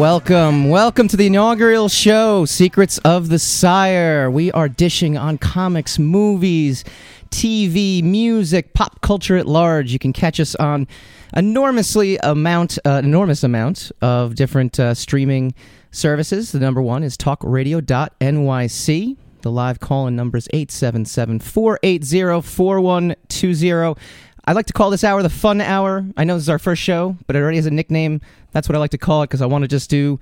Welcome. Welcome to the inaugural show, Secrets of the Sire. We are dishing on comics, movies, TV, music, pop culture at large. You can catch us on enormously amount, uh, enormous amount of different uh, streaming services. The number one is talkradio.nyc. The live call-in number is 877-480-4120. I like to call this hour the fun hour. I know this is our first show, but it already has a nickname. That's what I like to call it because I want to just do,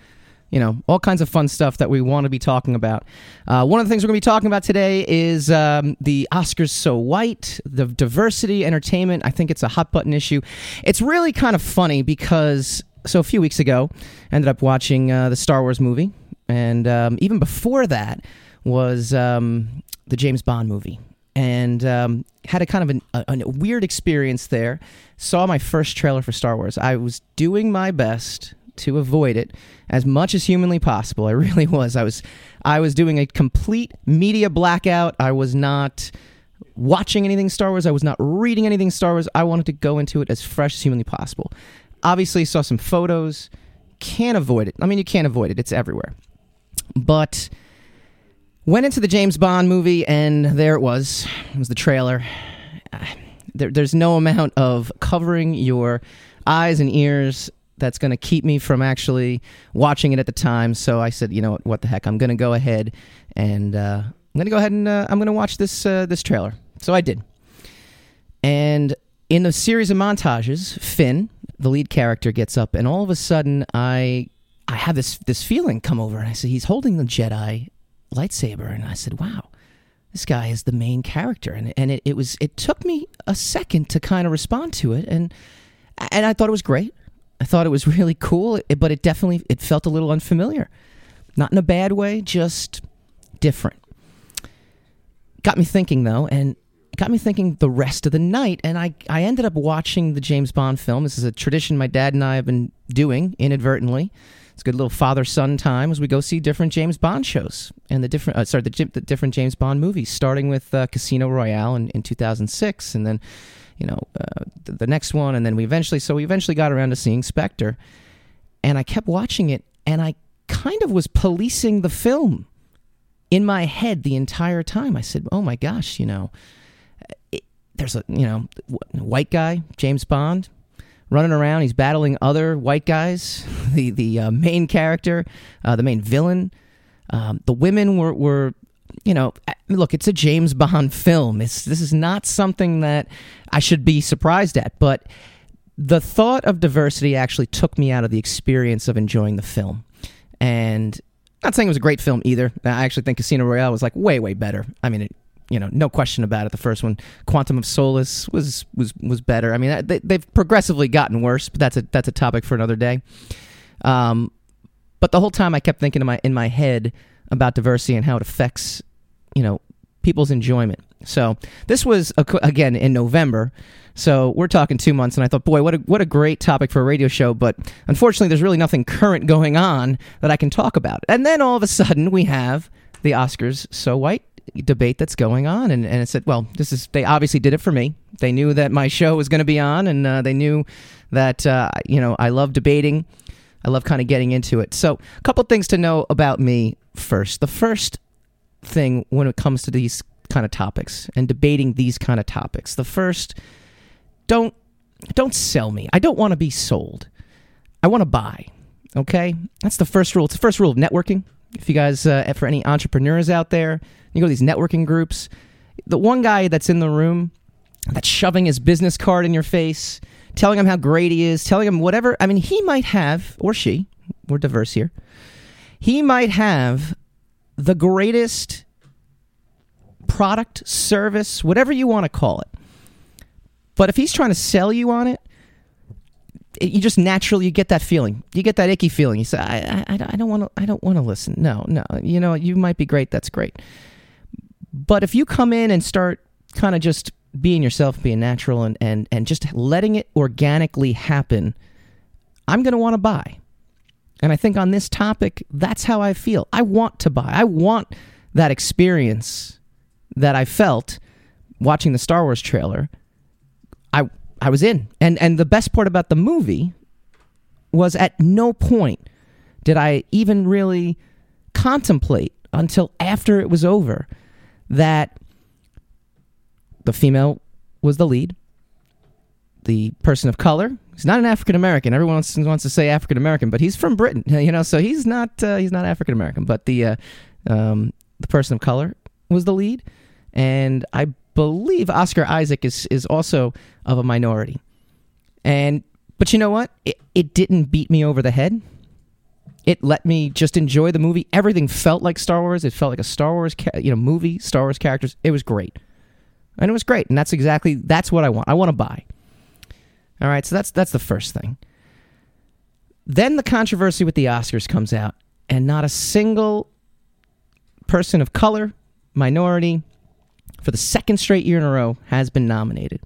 you know, all kinds of fun stuff that we want to be talking about. Uh, one of the things we're going to be talking about today is um, the Oscars So White, the diversity, entertainment. I think it's a hot button issue. It's really kind of funny because so a few weeks ago, I ended up watching uh, the Star Wars movie, and um, even before that was um, the James Bond movie and um, had a kind of an, a, a, weird experience there. Saw my first trailer for Star Wars. I was doing my best to avoid it as much as humanly possible. I really was. I was I was doing a complete media blackout. I was not watching anything Star Wars. I was not reading anything Star Wars. I wanted to go into it as fresh as humanly possible. Obviously, saw some photos. Can't avoid it. I mean, you can't avoid it. It's everywhere. But Went into the James Bond movie, and there it was. It was the trailer. There, there's no amount of covering your eyes and ears that's going to keep me from actually watching it at the time. So I said, you know what, what the heck? I'm going to go ahead and uh, I'm going to go ahead and uh, I'm going to watch this uh, this trailer. So I did. And in the series of montages, Finn, the lead character, gets up, and all of a sudden, I I have this this feeling come over, and I said, he's holding the Jedi lightsaber, and I said, "Wow, this guy is the main character." And and it, it was it took me a second to kind of respond to it, and and I thought it was great. I thought it was really cool, but it definitely it felt a little unfamiliar, not in a bad way, just different. Got me thinking though, and got me thinking the rest of the night. And I, I ended up watching the james bond film. This is a tradition my dad and i have been doing inadvertently it's a good little father son time as we go see different James Bond shows and the different uh, sorry the, the, different James Bond movies, starting with uh, Casino Royale in, in 2006, and then you know uh, the, the, next one, and then we eventually so we eventually got around to seeing Spectre, and I kept watching it, and I kind of was policing the film in my head the entire time. I said, "Oh my gosh, you know." It, there's a you know white guy James Bond running around. He's battling other white guys. The the uh, main character, uh, the main villain. Um, the women were were you know look it's a james bond film it's this is not something that i should be surprised at but the thought of diversity actually took me out of the experience of enjoying the film and not saying it was a great film either i actually think casino royale was like way way better i mean it, you know, no question about it. The first one, Quantum of Solace, was was was better. I mean, they, they've progressively gotten worse, but that's a that's a topic for another day. Um, but the whole time I kept thinking in my in my head about diversity and how it affects, you know, people's enjoyment. So this was again in November. So we're talking two months, and I thought, boy, what a what a great topic for a radio show. But unfortunately, there's really nothing current going on that I can talk about. And then all of a sudden, we have the Oscars so white debate that's going on. And, and it said, well, this is, they obviously did it for me. They knew that my show was going to be on, and uh, they knew that, uh, you know, I love debating. I love kind of getting into it. So, a couple things to know about me first. The first thing when it comes to these kind of topics and debating these kind of topics, the first, don't don't sell me. I don't want to be sold. I want to buy. Okay, that's the first rule. It's the first rule of networking. If you guys, uh, for any entrepreneurs out there, you go to these networking groups. The one guy that's in the room that's shoving his business card in your face, telling him how great he is, telling him whatever. I mean, he might have, or she, we're diverse here, he might have the greatest product, service, whatever you want to call it. But if he's trying to sell you on it, you just naturally you get that feeling. You get that icky feeling. You say, I, I, I don't want to. I don't want to listen. No, no. You know, you might be great. That's great. But if you come in and start kind of just being yourself, being natural, and, and, and just letting it organically happen, I'm going to want to buy. And I think on this topic, that's how I feel. I want to buy. I want that experience that I felt watching the Star Wars trailer. I I was in. And and the best part about the movie was at no point did I even really contemplate until after it was over that the female was the lead, the person of color. He's not an African American. Everyone wants, wants to say African American, but he's from Britain, you know, so he's not uh, he's not African American. But the uh, um, the person of color was the lead, and I believe Oscar Isaac is is also of a minority. And but you know what? It, it didn't beat me over the head. It let me just enjoy the movie. Everything felt like Star Wars. It felt like a Star Wars, ca- you know, movie. Star Wars characters. It was great, and it was great. And that's exactly that's what I want. I want to buy. All right, so that's that's the first thing. Then the controversy with the Oscars comes out, and not a single person of color, minority, for the second straight year in a row has been nominated.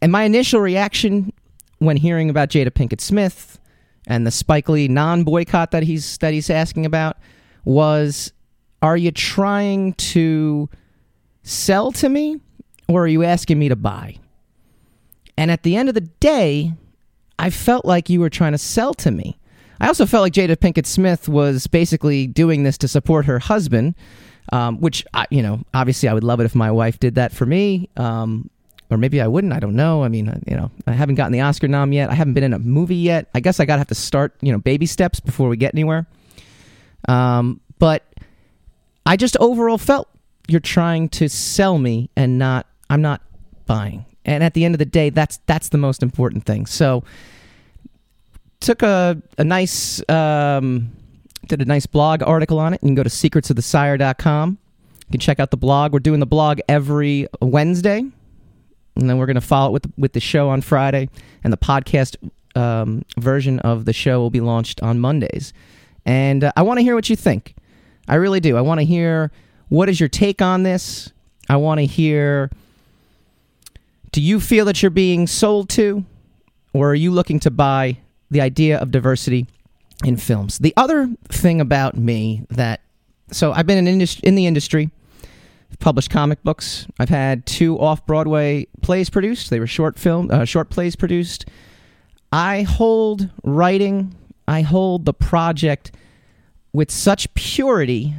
And my initial reaction when hearing about Jada Pinkett Smith and the Spike Lee non-boycott that he's that he's asking about was are you trying to sell to me or are you asking me to buy? And at the end of the day, I felt like you were trying to sell to me. I also felt like Jada Pinkett Smith was basically doing this to support her husband, um, which, I, you know, obviously I would love it if my wife did that for me. Um, or maybe I wouldn't. I don't know. I mean, you know, I haven't gotten the Oscar nom yet. I haven't been in a movie yet. I guess I got to have to start, you know, baby steps before we get anywhere. Um, but I just overall felt you're trying to sell me and not, I'm not buying. And at the end of the day, that's that's the most important thing. So took a a nice um, did a nice blog article on it. You can go to secretsofthesire.com. You can check out the blog. We're doing the blog every Wednesday, and then we're going to follow it with with the show on Friday, and the podcast um, version of the show will be launched on Mondays. And uh, I want to hear what you think. I really do. I want to hear what is your take on this. I want to hear do you feel that you're being sold to, or are you looking to buy the idea of diversity in films? The other thing about me that so I've been in, industry, in the industry, Published comic books. I've had two off Broadway plays produced. They were short film, uh, short plays produced. I hold writing, I hold the project with such purity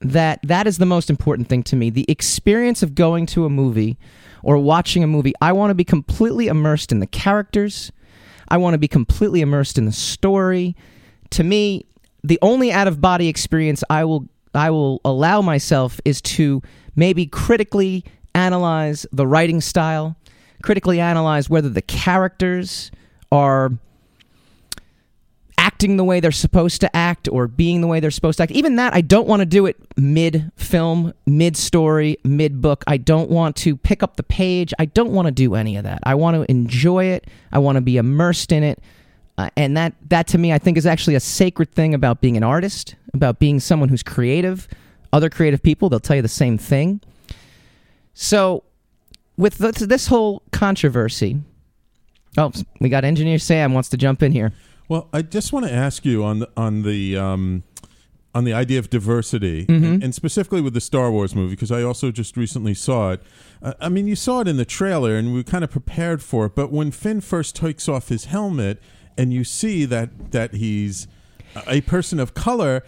that that is the most important thing to me. The experience of going to a movie or watching a movie, I want to be completely immersed in the characters. I want to be completely immersed in the story. To me, the only out of body experience I will I will allow myself is to maybe critically analyze the writing style, critically analyze whether the characters are acting the way they're supposed to act or being the way they're supposed to act. Even that, I don't want to do it mid film, mid story, mid book. I don't want to pick up the page. I don't want to do any of that. I want to enjoy it. I want to be immersed in it. Uh, and that, that to me, I think is actually a sacred thing about being an artist, about being someone who's creative. Other creative people, they'll tell you the same thing. So, with this, this whole controversy, oh, we got engineer Sam wants to jump in here. Well, I just want to ask you on the on the um, on the idea of diversity, Mm-hmm. and, and specifically with the Star Wars movie, because I also just recently saw it. Uh, I mean, you saw it in the trailer, and we were kind of prepared for it. But when Finn first takes off his helmet, and you see that that he's a person of color.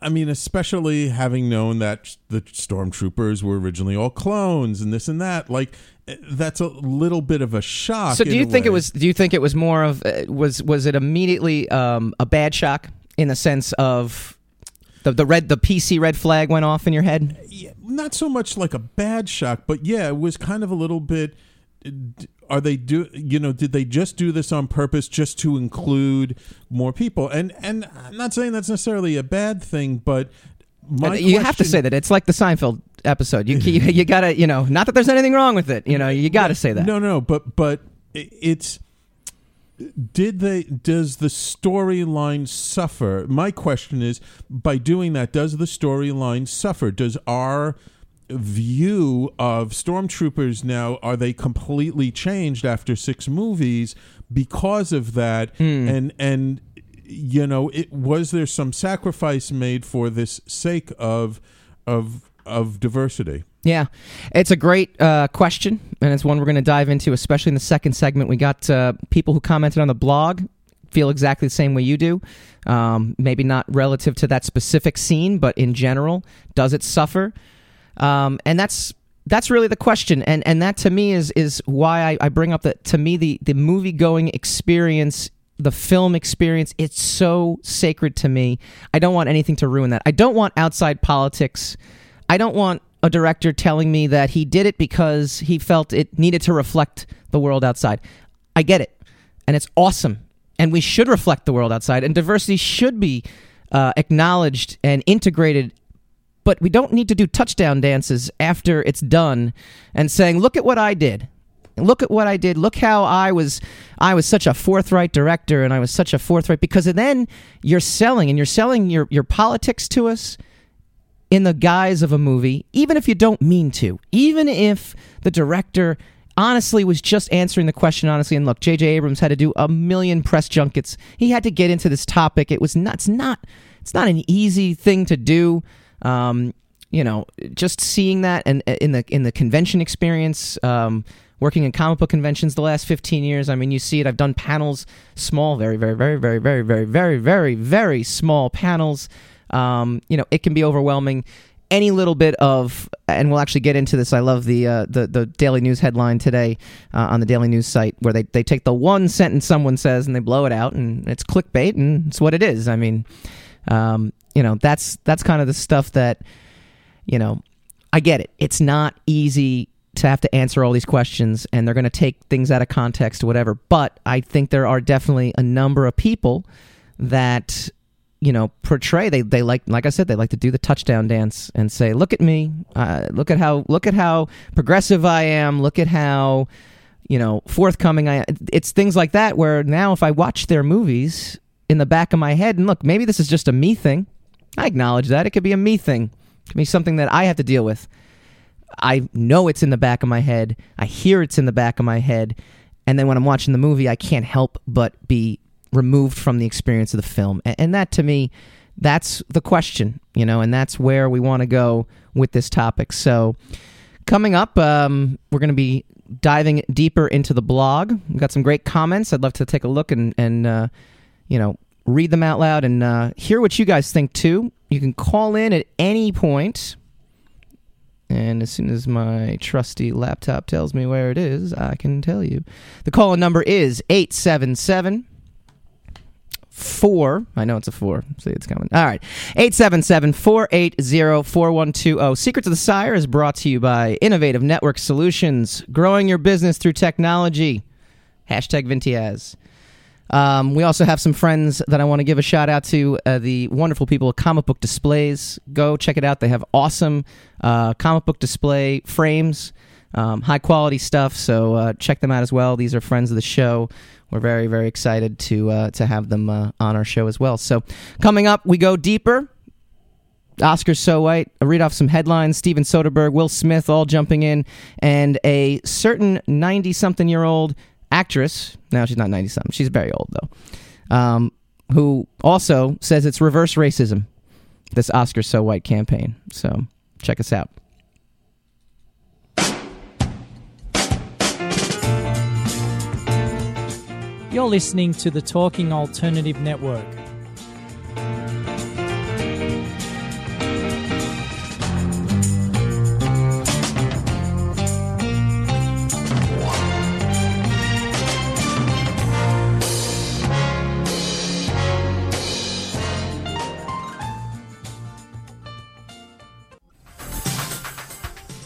I mean, especially having known that the stormtroopers were originally all clones and this and that, like that's a little bit of a shock. So do you think it was? Do you think it was more of uh, was was it immediately um, a bad shock in the sense of the the red the PC red flag went off in your head? Yeah, not so much like a bad shock, but yeah, it was kind of a little bit. Are they do you know? Did they just do this on purpose, just to include more people? And and I'm not saying that's necessarily a bad thing, but my you have to say that it's like the Seinfeld episode. You you, you gotta you know not that there's anything wrong with it. You know you gotta say that. No, no, but but it's did they does the storyline suffer? My question is by doing that does the storyline suffer? Does our view of stormtroopers now are they completely changed after 6 movies because of that Hmm. and and you know it was there some sacrifice made for this sake of of of diversity Yeah, it's a great uh, question, and it's one we're going to dive into, especially in the second segment. We got uh, people who commented on the blog feel exactly the same way you do. Um, maybe not relative to that specific scene, but in general, does it suffer? Um, and that's that's really the question, and and that to me is is why I, I bring up that to me the the movie going experience the film experience it's so sacred to me. I don't want anything to ruin that. I don't want outside politics. I don't want a director telling me that he did it because he felt it needed to reflect the world outside. I get it. And it's awesome. And we should reflect the world outside. And diversity should be uh, acknowledged and integrated but we don't need to do touchdown dances after it's done and saying look at what i did look at what I did. Look how I was I was such a forthright director and I was such a forthright because then you're selling and you're selling your your politics to us in the guise of a movie, even if you don't mean to. Even if the director honestly was just answering the question honestly and look, JJ Abrams had to do a million press junkets. He had to get into this topic. It was not it's not it's not an easy thing to do. Um, you know, just seeing that and in the in the convention experience, um, working in comic book conventions the last 15 years. I mean, you see it. I've done panels, small, very, very, very, very, very, very, very, very, very small panels. Um, you know, it can be overwhelming. Any little bit of, and we'll actually get into this. I love the uh, the the Daily News headline today uh, on the Daily News site where they they take the one sentence someone says and they blow it out, and it's clickbait, and it's what it is. I mean, um, you know, that's that's kind of the stuff that, you know, I get it. It's not easy to have to answer all these questions and they're going to take things out of context whatever but i think there are definitely a number of people that you know portray they they like like i said they like to do the touchdown dance and say look at me uh, look at how look at how progressive i am look at how you know forthcoming i it's things like that where now if i watch their movies in the back of my head and look maybe this is just a me thing i acknowledge that it could be a me thing it could be something that i have to deal with I know it's in the back of my head. I hear it's in the back of my head. And then when I'm watching the movie, I can't help but be removed from the experience of the film. And, that to me, that's the question, you know, and that's where we want to go with this topic. So, coming up, um, we're going to be diving deeper into the blog. We've got some great comments. I'd love to take a look and, and uh, you know, read them out loud and uh, hear what you guys think too. You can call in at any point and as soon as my trusty laptop tells me where it is, I can tell you. The call in number is 877 4. I know it's a 4. See, it's coming. All right. 877 480 4120. Secrets of the Sire is brought to you by Innovative Network Solutions, growing your business through technology. Hashtag Vintiaz. Um, we also have some friends that I want to give a shout out to uh, the wonderful people at Comic Book Displays. Go check it out. They have awesome uh, comic book display frames, um, high quality stuff. So uh, check them out as well. These are friends of the show. We're very very excited to uh, to have them uh, on our show as well. So coming up, we go deeper. Oscar So White. I read off some headlines. Steven Soderbergh, Will Smith, all jumping in, and a certain ninety-something-year-old actress. Now she's not 90 something. She's very old, though. Um, who also says it's reverse racism, this Oscar So White campaign. So check us out. You're listening to the Talking Alternative Network.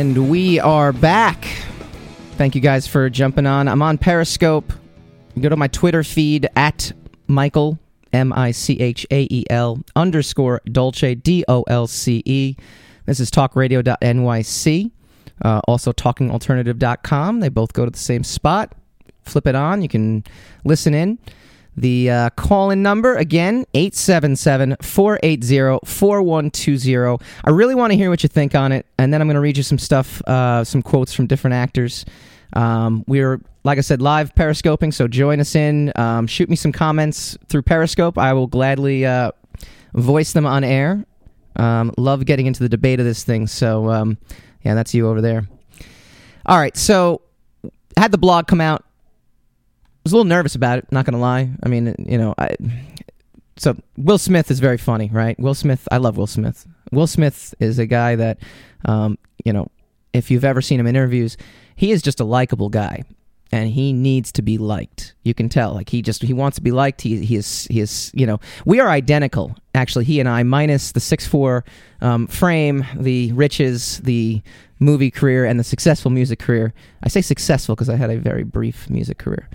And we are back. Thank you guys for jumping on. I'm on Periscope. Go to my Twitter feed at Michael, M I C H A E L, underscore Dolce, D O L C E. This is talkradio.nyc. Uh, also, talkingalternative.com. They both go to the same spot. Flip it on. You can listen in. The uh, call in number, again, 877 480 4120. I really want to hear what you think on it, and then I'm going to read you some stuff, uh, some quotes from different actors. Um, we're, like I said, live periscoping, so join us in. Um, shoot me some comments through Periscope. I will gladly uh, voice them on air. Um, love getting into the debate of this thing, so um, yeah, that's you over there. All right, so had the blog come out was a little nervous about it. Not gonna lie. I mean, you know, I. So Will Smith is very funny, right? Will Smith. I love Will Smith. Will Smith is a guy that, um, you know, if you've ever seen him in interviews, he is just a likable guy, and he needs to be liked. You can tell, like he just he wants to be liked. He he is he is you know we are identical. Actually, he and I, minus the six four um, frame, the riches, the movie career, and the successful music career. I say successful because I had a very brief music career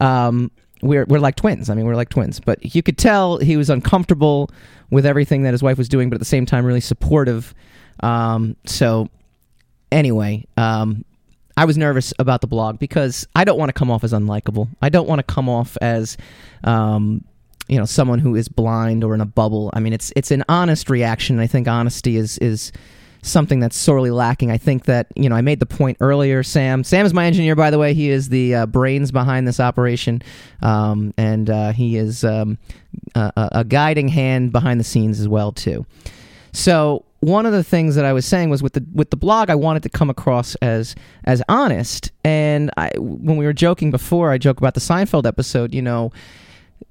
um, we're we're like twins. I mean, we're like twins. But you could tell he was uncomfortable with everything that his wife was doing, but at the same time, really supportive. Um, so, anyway, um, I was nervous about the blog because I don't want to come off as unlikable. I don't want to come off as, um, you know, someone who is blind or in a bubble. I mean, it's it's an honest reaction. I think honesty is is something that's sorely lacking. I think that you know I made the point earlier. Sam, Sam is my engineer, by the way. He is the uh, brains behind this operation, um, and uh, he is um, a, a guiding hand behind the scenes as well too. So one of the things that I was saying was with the with the blog, I wanted to come across as as honest. And I, when we were joking before, I joke about the Seinfeld episode. You know,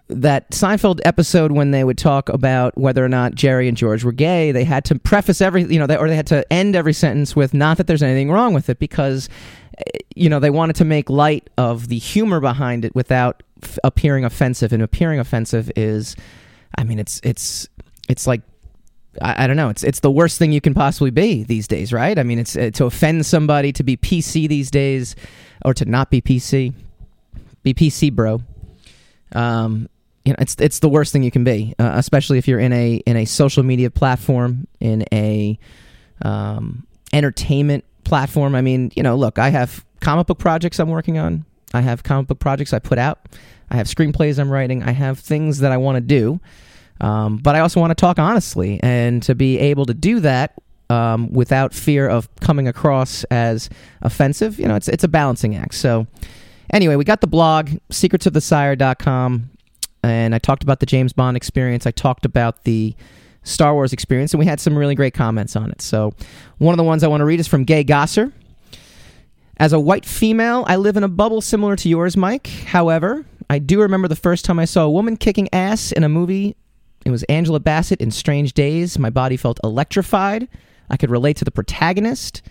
that Seinfeld episode when they would talk about whether or not Jerry and George were gay, they had to preface every, you know, they, or they had to end every sentence with not that there's anything wrong with it because, eh, you know, they wanted to make light of the humor behind it without f- appearing offensive. And appearing offensive is, I mean, it's it's it's like I, I, don't know. It's it's the worst thing you can possibly be these days, right? I mean, it's uh, to offend somebody, to be PC these days, or to not be PC. Be PC, bro. Um, you know, it's it's the worst thing you can be, uh, especially if you're in a in a social media platform, in a um, entertainment platform. I mean, you know, look, I have comic book projects I'm working on. I have comic book projects I put out. I have screenplays I'm writing. I have things that I want to do, um, but I also want to talk honestly, and to be able to do that um, without fear of coming across as offensive. You know, it's it's a balancing act. So. Anyway, we got the blog, secretsofthesire.com and I talked about the James Bond experience. I talked about the Star Wars experience, and we had some really great comments on it. So, one of the ones I want to read is from Gay Gosser. As a white female, I live in a bubble similar to yours, Mike. However, I do remember the first time I saw a woman kicking ass in a movie. It was Angela Bassett in Strange Days. My body felt electrified. I could relate to the protagonist.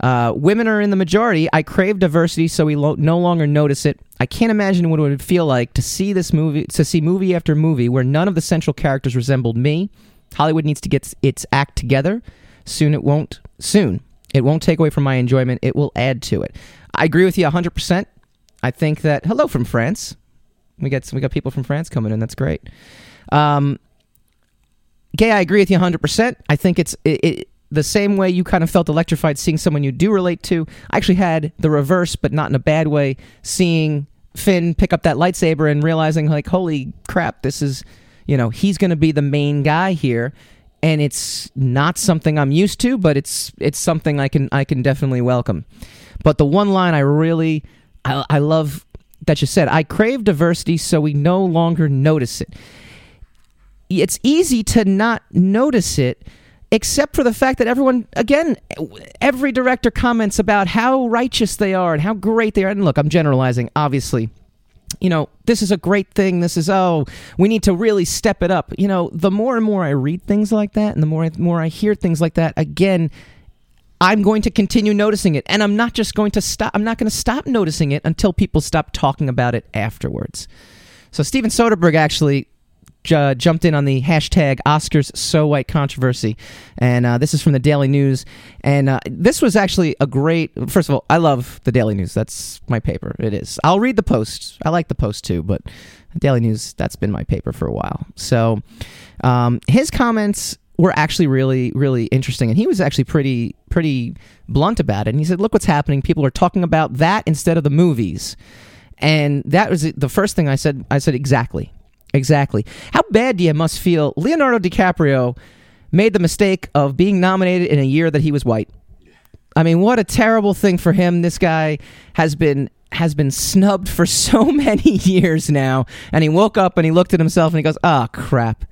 Uh, women are in the majority. I crave diversity, so we lo- no longer notice it. I can't imagine what it would feel like to see this movie, to see movie after movie where none of the central characters resembled me. Hollywood needs to get its act together. Soon it won't. Soon it won't take away from my enjoyment. It will add to it. I agree with you 100%. I think that hello from France. We got we got people from France coming in. That's great. Um, gay, I agree with you 100%. I think it's it, it the same way you kind of felt electrified seeing someone you do relate to. I actually had the reverse, but not in a bad way, seeing Finn pick up that lightsaber and realizing, like, holy crap, this is, you know, he's going to be the main guy here. And it's not something I'm used to, but it's it's something I can I can definitely welcome. But the one line I really I, I love that you said, I crave diversity so we no longer notice it. It's easy to not notice it except for the fact that everyone, again, every director comments about how righteous they are and how great they are. And look, I'm generalizing, obviously. You know, this is a great thing. This is, oh, we need to really step it up. You know, the more and more I read things like that and the more, more I hear things like that, again, I'm going to continue noticing it. And I'm not just going to stop, I'm not going to stop noticing it until people stop talking about it afterwards. So Steven Soderbergh actually uh, jumped in on the hashtag Oscars So White controversy, and uh, this is from the Daily News. And uh, this was actually a great. First of all, I love the Daily News. That's my paper. It is. I'll read the Post. I like the Post too, but Daily News that's been my paper for a while. So um, his comments were actually really really interesting and he was actually pretty pretty blunt about it and he said look what's happening people are talking about that instead of the movies and that was the first thing i said i said exactly exactly. How bad do you must feel leonardo dicaprio made the mistake of being nominated in a year that he was white? I mean what a terrible thing for him. This guy has been has been snubbed for so many years now and he woke up and he looked at himself and he goes ah crap.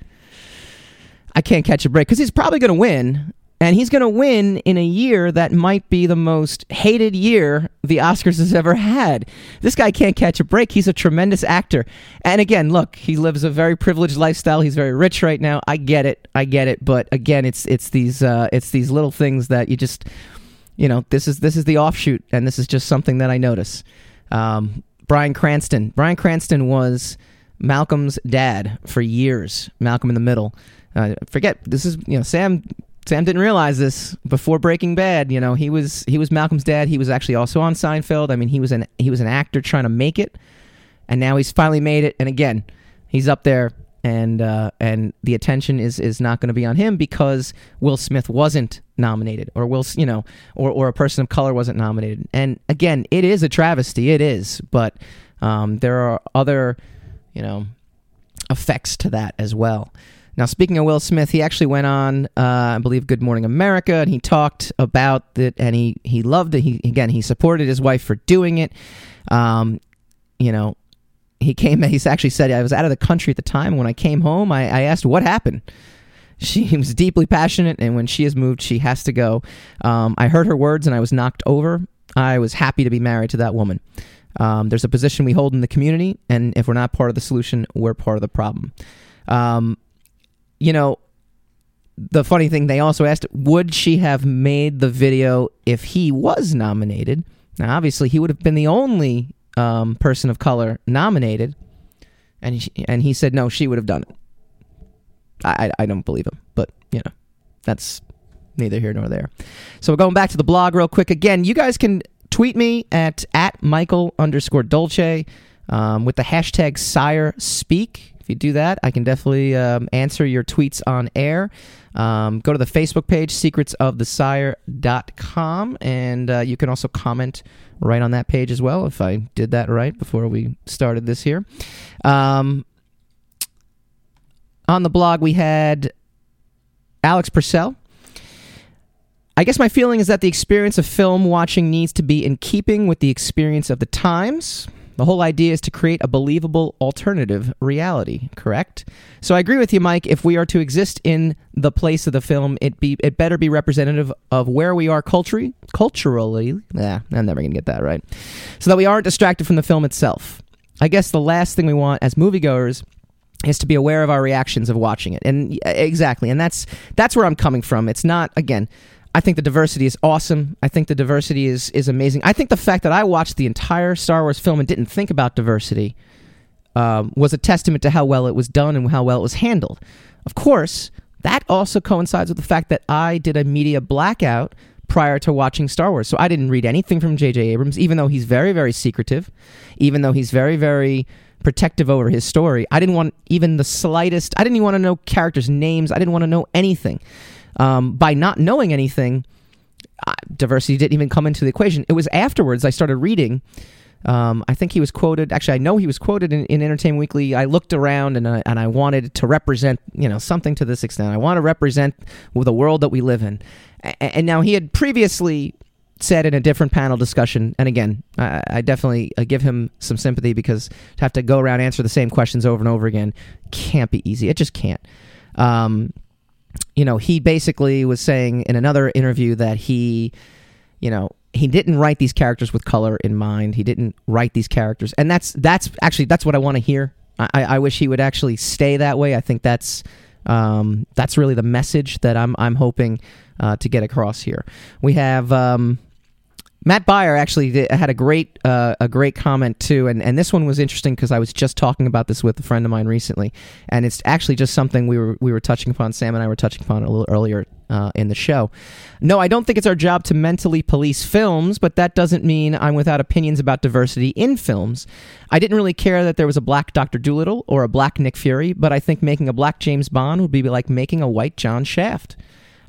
I can't catch a break. Because he's probably going to win. And he's going to win in a year that might be the most hated year the Oscars has ever had. This guy can't catch a break. He's a tremendous actor. And again, look, he lives a very privileged lifestyle. He's very rich right now. I get it. I get it. But again, it's it's these uh, it's these little things that you just you know this is this is the offshoot, and this is just something that I notice. Um, Bryan Cranston. Bryan Cranston was Malcolm's dad for years. Malcolm in the Middle. Uh, forget this is you know Sam. Sam didn't realize this before Breaking Bad. You know he was he was Malcolm's dad. He was actually also on Seinfeld. I mean he was an he was an actor trying to make it, and now he's finally made it. And again, he's up there, and uh, and the attention is is not going to be on him because Will Smith wasn't nominated, or Will you know, or or a person of color wasn't nominated. And again, it is a travesty. It is, but um, there are other you know effects to that as well. Now, speaking of Will Smith, he actually went on, uh, I believe, Good Morning America, and he talked about it, and he he loved it. He again, he supported his wife for doing it. Um, you know, he came. He actually said I was out of the country at the time. When I came home, I, I asked what happened. She was deeply passionate, and when she has moved, she has to go. Um, I heard her words, and I was knocked over. I was happy to be married to that woman. Um, there's a position we hold in the community, and if we're not part of the solution, we're part of the problem. Um, you know, the funny thing, they also asked, would she have made the video if he was nominated? Now, obviously, he would have been the only um, person of color nominated, and he, and he said no, she would have done it. I, I, I don't believe him, but you know, that's neither here nor there. So we're going back to the blog real quick. Again, you guys can tweet me at at Michael underscore Dolce um, with the hashtag Sire Speak. If you do that, I can definitely um, answer your tweets on air. Um, go to the Facebook page, secretsofthesire.com, and uh, you can also comment right on that page as well, if I did that right before we started this here. Um, on the blog, we had Alex Purcell. I guess my feeling is that the experience of film watching needs to be in keeping with the experience of the times. The whole idea is to create a believable alternative reality, correct? So I agree with you, Mike. If we are to exist in the place of the film, it be it better be representative of where we are culturally. Culturally, yeah, I'm never gonna get that right. So that we aren't distracted from the film itself. I guess the last thing we want as moviegoers is to be aware of our reactions of watching it, and exactly, and that's that's where I'm coming from. It's not again. I think the diversity is awesome. I think the diversity is is amazing. I think the fact that I watched the entire Star Wars film and didn't think about diversity um, was a testament to how well it was done and how well it was handled. Of course, that also coincides with the fact that I did a media blackout prior to watching Star Wars. So I didn't read anything from J.J. Abrams, even though he's very, very secretive, even though he's very, very protective over his story. I didn't want even the slightest, I didn't even want to know characters' names. I didn't want to know anything um, by not knowing anything, diversity didn't even come into the equation. It was afterwards I started reading. Um, I think he was quoted. Actually, I know he was quoted in, in Entertainment Weekly. I looked around and I, and I wanted to represent, you know, something to this extent. I want to represent the world that we live in. And now he had previously said in a different panel discussion, and again, I, I definitely uh, give him some sympathy because to have to go around answer the same questions over and over again can't be easy. It just can't. Um, you know, he basically was saying in another interview that he, you know, he didn't write these characters with color in mind. He didn't write these characters, and that's that's actually that's what I want to hear. I, I wish he would actually stay that way. I think that's um, that's really the message that I'm I'm hoping uh, to get across here. We have um, Matt Byer actually had a great uh, a great comment too, and, and this one was interesting because I was just talking about this with a friend of mine recently, and it's actually just something we were we were touching upon. Sam and I were touching upon a little earlier uh, in the show. No, I don't think it's our job to mentally police films, but that doesn't mean I'm without opinions about diversity in films. I didn't really care that there was a black Doctor Dolittle or a black Nick Fury, but I think making a black James Bond would be like making a white John Shaft.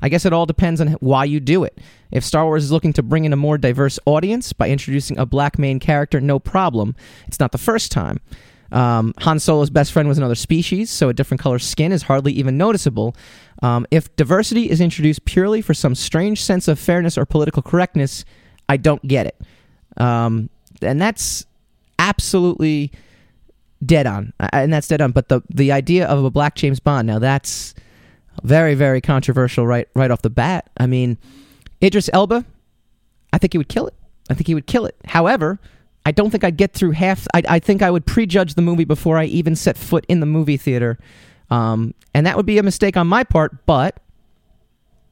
I guess it all depends on why you do it. If Star Wars is looking to bring in a more diverse audience by introducing a black main character, no problem. It's not the first time. Um, Han Solo's best friend was another species, so a different color skin is hardly even noticeable. Um, if diversity is introduced purely for some strange sense of fairness or political correctness, I don't get it. Um, and that's absolutely dead on. And that's dead on. But the, the idea of a black James Bond, now that's very, very controversial right, right off the bat. I mean, Idris Elba, I think he would kill it. I think he would kill it. However, I don't think I'd get through half. I, I think I would prejudge the movie before I even set foot in the movie theater, um, and that would be a mistake on my part. But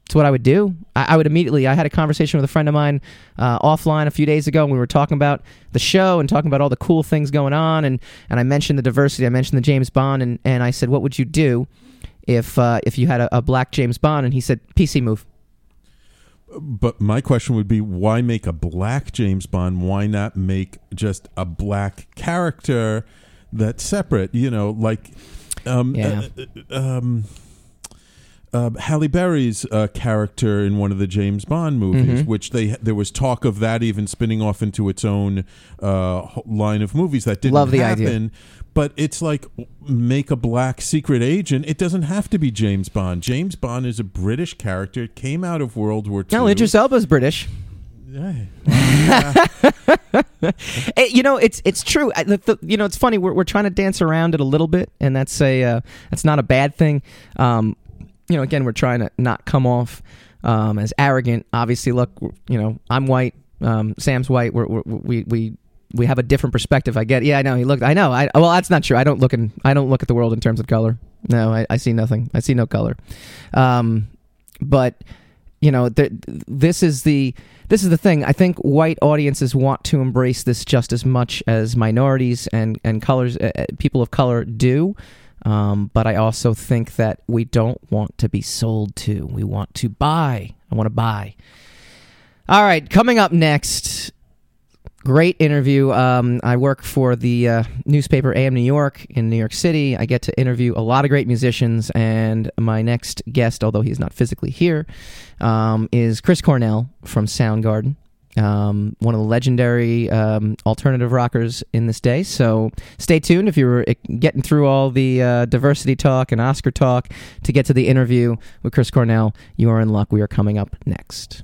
it's what I would do. I, I would immediately. I had a conversation with a friend of mine uh, offline a few days ago, and we were talking about the show and talking about all the cool things going on, and and I mentioned the diversity. I mentioned the James Bond, and and I said, what would you do if uh, if you had a, a black James Bond? And he said, PC move. But my question would be, why make a black James Bond? Why not make just a black character that's separate? You know, like um, Yeah. uh, uh, um, uh, Halle Berry's uh, character in one of the James Bond movies, Mhm. which they there was talk of that even spinning off into its own uh, line of movies that didn't Love the happen. idea. But it's like make a black secret agent. It doesn't have to be James Bond. James Bond is a British character. It came out of World War II. No, Idris Elba's British. Yeah. You know, it's it's true. I, the, the, you know, it's funny. We're we're trying to dance around it a little bit, and that's a uh, that's not a bad thing. Um, you know, again, we're trying to not come off um, as arrogant. Obviously, look, you know, I'm white. Um, Sam's white. We're, we're, we we we have a different perspective. I get. Yeah, I know. He looked. I know. I well, that's not true. I don't look in. I don't look at the world in terms of color. No, I, I see nothing. I see no color. Um, but you know, th- this is the this is the thing. I think white audiences want to embrace this just as much as minorities and and colors uh, uh, people of color do. Um, but I also think that we don't want to be sold to. We want to buy. I want to buy. All right, coming up next, great interview. Um, I work for the uh, newspaper AM New York in New York City. I get to interview a lot of great musicians, and my next guest, although he's not physically here, um, is Chris Cornell from Soundgarden. Um, one of the legendary um, alternative rockers in this day. So stay tuned if you were uh, getting through all the uh, diversity talk and Oscar talk to get to the interview with Chris Cornell. You are in luck. We are coming up next.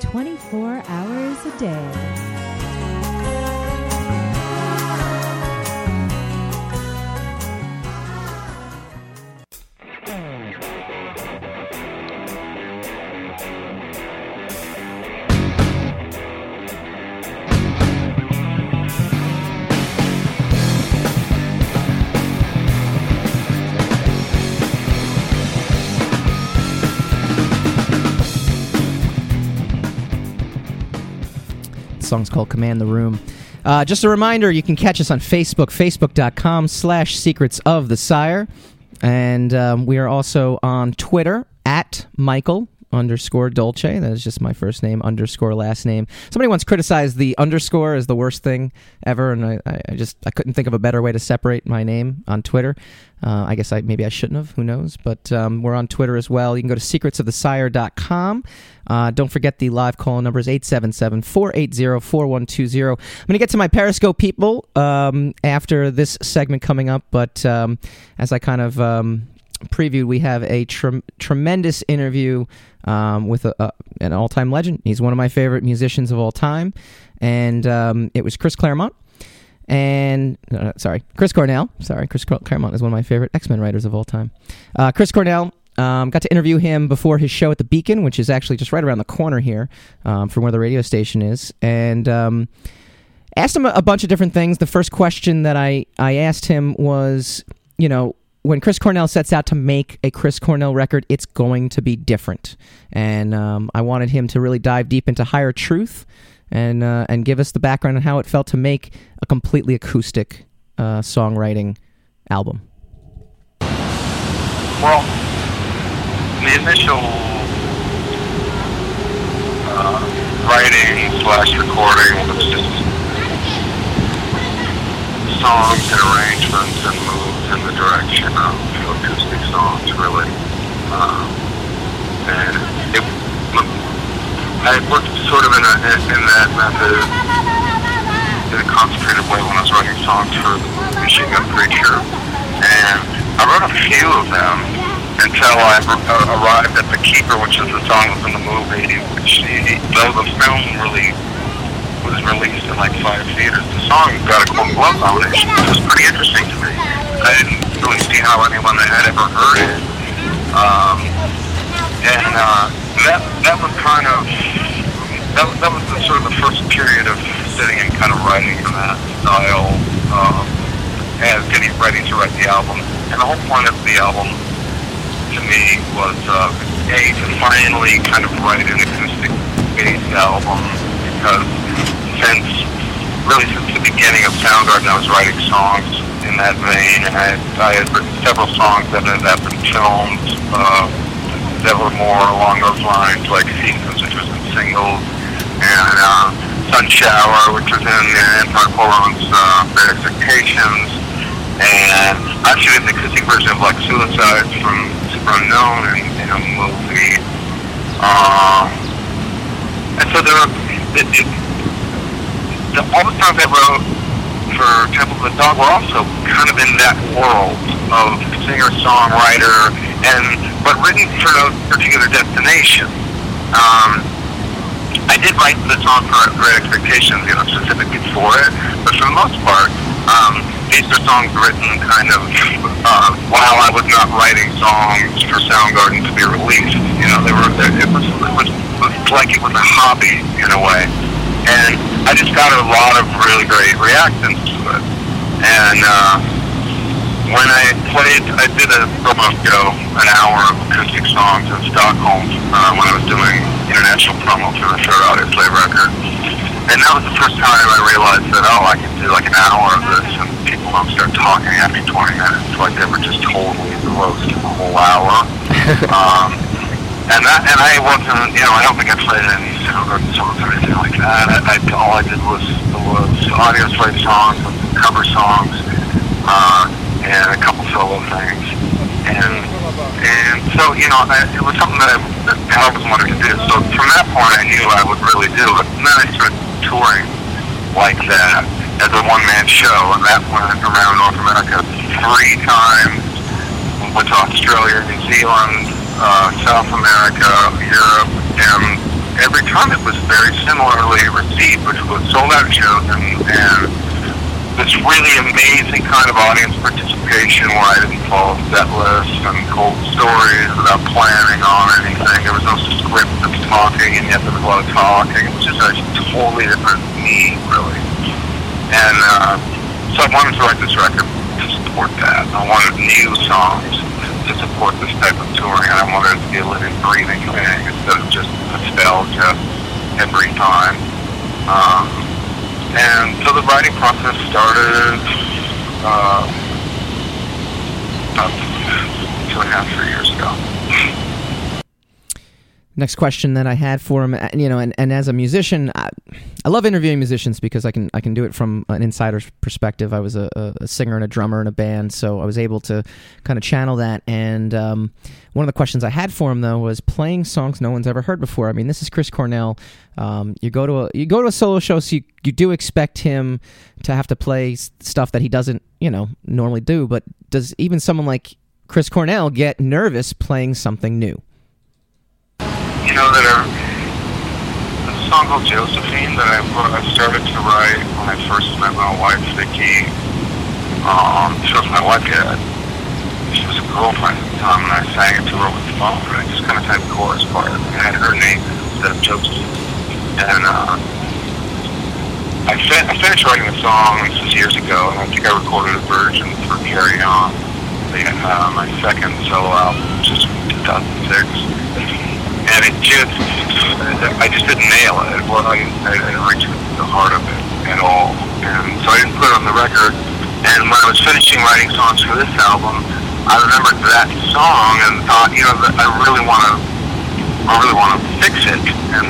24 hours a day. Song's called Command the Room. Uh, just a reminder, you can catch us on Facebook, facebook.com slash secrets of the sire. And um, we are also on Twitter at Michael underscore Dolce. That is just my first name underscore last name. Somebody once criticized the underscore as the worst thing ever, and I, I just I couldn't think of a better way to separate my name on Twitter. Uh, I guess I maybe I shouldn't have. Who knows? But um, we're on Twitter as well. You can go to secretsofthesire.com. Uh, don't forget the live call number is 877 480 4120. I'm going to get to my Periscope people um, after this segment coming up, but um, as I kind of um, previewed, we have a trem- tremendous interview um, with a, a, an all time legend. He's one of my favorite musicians of all time, and um, it was Chris Claremont and uh, sorry, Chris Cornell. Sorry, Chris Claremont is one of my favorite X Men writers of all time. Uh, Chris Cornell. Um, got to interview him before his show at the Beacon, which is actually just right around the corner here um, from where the radio station is, and um, asked him a, a bunch of different things. The first question that I I asked him was, you know, when Chris Cornell sets out to make a Chris Cornell record, it's going to be different, and um, I wanted him to really dive deep into higher truth and uh, and give us the background on how it felt to make a completely acoustic uh, songwriting album. Well, the initial uh, writing slash recording was just songs and arrangements and moves in the direction of acoustic songs, really. Um, and it, I worked sort of in, a, in, that method in a concentrated way when I was writing songs for the movie Machine Gun Preacher. And I wrote a few of them until I uh, arrived at The Keeper, which is the song that's in the movie, which though the film really was released in like five theaters, the song got a Golden Globe nomination, which was pretty interesting to me. I didn't really see how anyone had ever heard it. Um, and uh, that that was kind of that, that was the, sort of the first period of sitting and kind of writing in that style um, and getting ready to write the album. And the whole point of the album to me was uh, a to finally kind of write an acoustic based album because since really since the beginning of Soundgarden I was writing songs in that vein and I, I had written several songs that ended up in films uh, that were more along those lines like Seasons which was in singles and uh, Sunshower which was in uh, Empire uh, Great Expectations and actually an acoustic version of like Suicide from Superunknown in, in a movie. Um, and so there, it, it, the, all the songs I wrote for Temple of the Dog were also kind of in that world of singer songwriter, and but written for no particular destination. Um, I did write the song for Great Expectations, you know, specifically for it, but for the most part, um, these are songs written kind of uh, while I was not writing songs for Soundgarden to be released. You know, they were it was it was, it was like it was a hobby in a way, and I just got a lot of really great reactions to it. And uh, when I played, I did a promo show, an hour of acoustic songs in Stockholm uh, when I was doing international promo for the Third Audioslave record. And that was the first time I realized that, oh, I can do like an hour of this and people don't start talking after 20 minutes like they were just totally engrossed in the whole hour. um, and that, and I wasn't, you know, I don't think I played any songs or anything like that. I, I, all I did was, was Audioslave songs, cover songs, uh, and a couple solo things. And and so, you know, I, it was something that I, that I always wanted to do. So from that point, I knew I would really do it. And then I started touring like that as a one-man show, and that went around North America three times. Went to Australia, New Zealand, uh, South America, Europe, and every time it was very similarly received, which was sold-out shows and, and this really amazing kind of audience participation where I didn't follow set lists and told stories without planning on anything. There was no script of talking, and yet there was a lot of talking. It was just a totally different me, really. And uh, so I wanted to write this record to support that. I wanted new songs to support this type of touring, and I wanted to be a living, breathing thing instead of just nostalgia every time. Um, and so the writing process started uh, about two and a half, three years ago. Next question that I had for him, uh, you know, and, and as a musician, I, I love interviewing musicians because I can I can do it from an insider's perspective. I was a, a, singer and a drummer in a band, so I was able to kind of channel that. And um, one of the questions I had for him though was playing songs no one's ever heard before. I mean, this is Chris Cornell. Um, you go to a you go to a solo show, so you, you do expect him to have to play stuff that he doesn't, you know, normally do. But does even someone like Chris Cornell get nervous playing something new? Know that are a song called Josephine that I, I started to write when I first met my wife, Vicky. Um, she was my wife yet. She was a girlfriend at the time, and I sang it to her over the phone. And I just kind of sang the chorus part. I had her name instead of Josephine. And uh, I, fin- I finished writing the song. This was years ago, and I think I recorded a version for Carry On, the, uh, my second solo album, which is 2006 and it just, uh, I just didn't nail it. Well, I, I didn't reach the heart of it at all, and so I didn't put it on the record. And when I was finishing writing songs for this album, I remembered that song and thought, you know, that I really want to, I really want to fix it and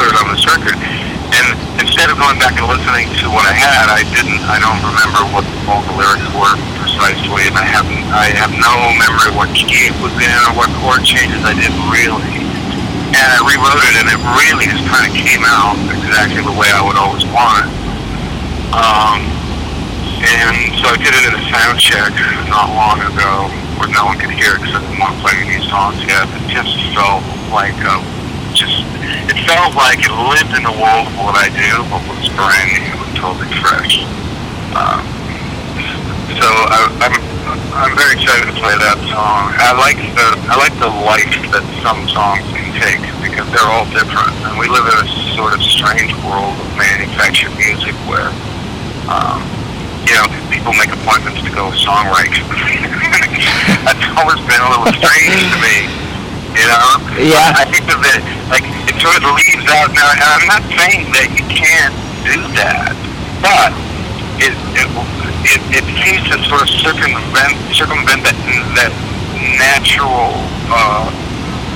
put it on this record. And instead of going back and listening to what I had, I didn't. I don't remember what all the lyrics were precisely, and I haven't. I have no memory what key it was in or what chord changes I did really and I rewrote it, and it really just kind of came out exactly the way I would always want. Um, and so I did it in a sound check not long ago, where no one could hear it because I didn't want to play any songs yet. It just felt like a, just it felt like it lived in the world of what I do, but was brand new and totally fresh. Um, so I, I'm I'm very excited to play that song. I like the I like the life that some songs can take because they're all different, and we live in a sort of strange world of manufactured music where, um, you know, people make appointments to go songwrite. That's always been a little strange to me. You know? Yeah. I think that it, like it sort of leaves out. Now, and I'm not saying that you can't do that, but it it it, it seems to sort of circumvent circumvent that that natural uh,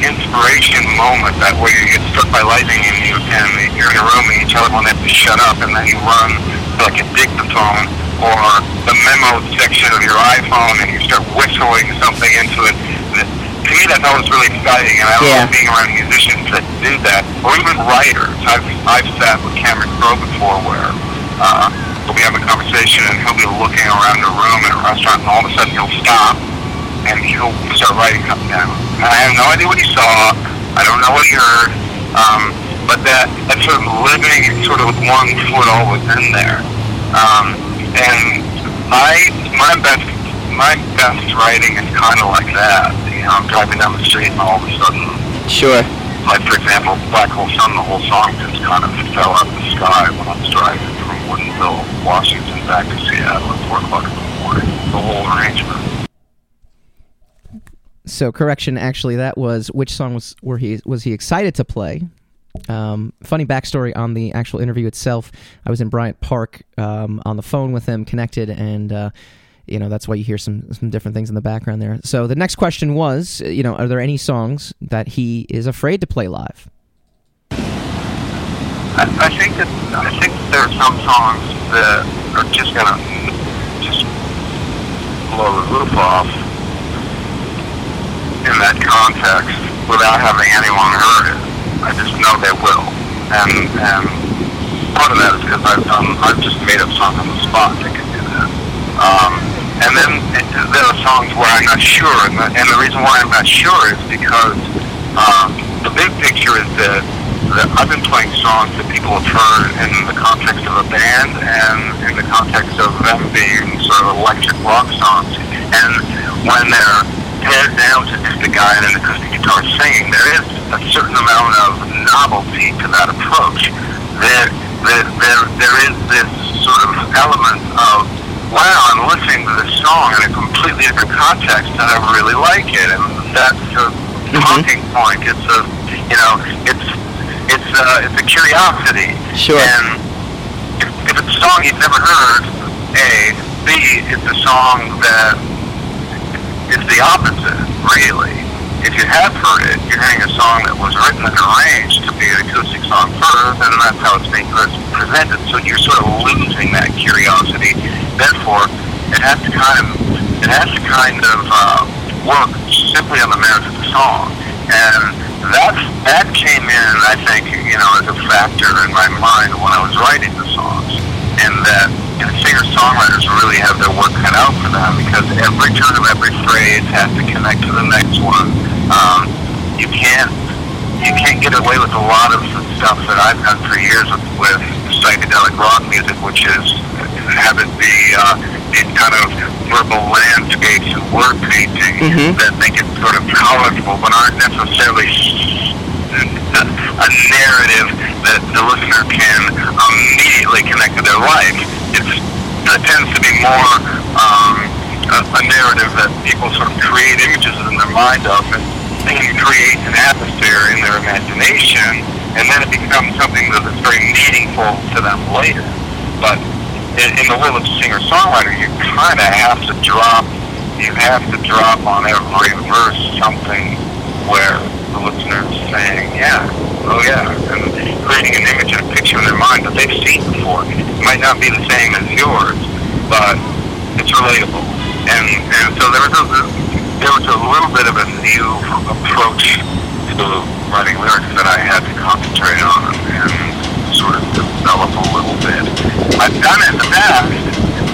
inspiration moment that where you get struck by lightning and you and you're in a room and you tell everyone they have to shut up and then you run to like a dictaphone or the memo section of your iPhone and you start whistling something into it. To me, that's always really exciting, and I Yeah. love being around musicians that do that, or even writers. I've I've sat with Cameron Crowe before, where uh, we'll be having a conversation, and he'll be looking around the room in a restaurant, and all of a sudden he'll stop, and he'll start writing something down. And I have no idea what he saw. I don't know what he heard. Um, but that that sort of living sort of with one foot always in there. Um, and my my best my best writing is kind of like that. You know, I'm driving down the street and all of a sudden Sure. like for example, Black Hole Sun, the whole song just kind of fell out of the sky when I was driving Washington, back to Seattle at four o'clock in the morning. The whole arrangement. So correction, actually, that was which song was were he was he excited to play? Um, funny backstory on the actual interview itself. I was in Bryant Park um, on the phone with him, connected, and uh, you know that's why you hear some some different things in the background there. So the next question was, you know, are there any songs that he is afraid to play live? I, I think that I think that there are some songs that are just gonna just blow the roof off in that context without having anyone heard it. I just know they will, and and part of that is because I've done I've just made up songs on the spot that can do that. Um, and then it, there are songs where I'm not sure, and the, and the reason why I'm not sure is because um, the big picture is that that I've been playing songs that people have heard in the context of a band and in the context of them being sort of electric rock songs. And when they're pared down to just a guy and an acoustic guitar singing, there is a certain amount of novelty to that approach. There, there, there, there is this sort of element of, wow, I'm listening to this song in a completely different context and I really like it. And that's a mm-hmm. talking point. It's a, you know, it's it's uh, it's a curiosity. Sure. And if, if it's a song you've never heard, A, B, it's a song that is the opposite, really. if you have heard it, you're hearing a song that was written and arranged to be an acoustic song first, and that's how it's being presented. So you're sort of losing that curiosity. Therefore, it has to kind of it has to kind of uh, work simply on the merits of the song, and that that came in, I think, you know, as a factor in my mind when I was writing the songs, and that know, singer-songwriters really have their work cut out for them because every turn of every phrase has to connect to the next one. Um, you can't you can't get away with a lot of the stuff that I've done for years with, with psychedelic rock music, which is have it be uh, in kind of verbal landscapes and word painting Mhm. that make it sort of palatable, but aren't necessarily a, a narrative that the listener can immediately connect to their life. It's, it tends to be more um, a, a narrative that people sort of create images in their mind of and, and create an atmosphere in their imagination, and then it becomes something that is very meaningful to them later. But in, in the will of singer-songwriter, you kind of have to drop, you have to drop on every verse something where the listener is saying, yeah, oh yeah, and creating an image and a picture in their mind that they've seen before. It might not be the same as yours, but it's relatable. And and so there was a there was a little bit of a new approach to writing lyrics that I had to concentrate on and sort of develop a little bit. I've done it in the past,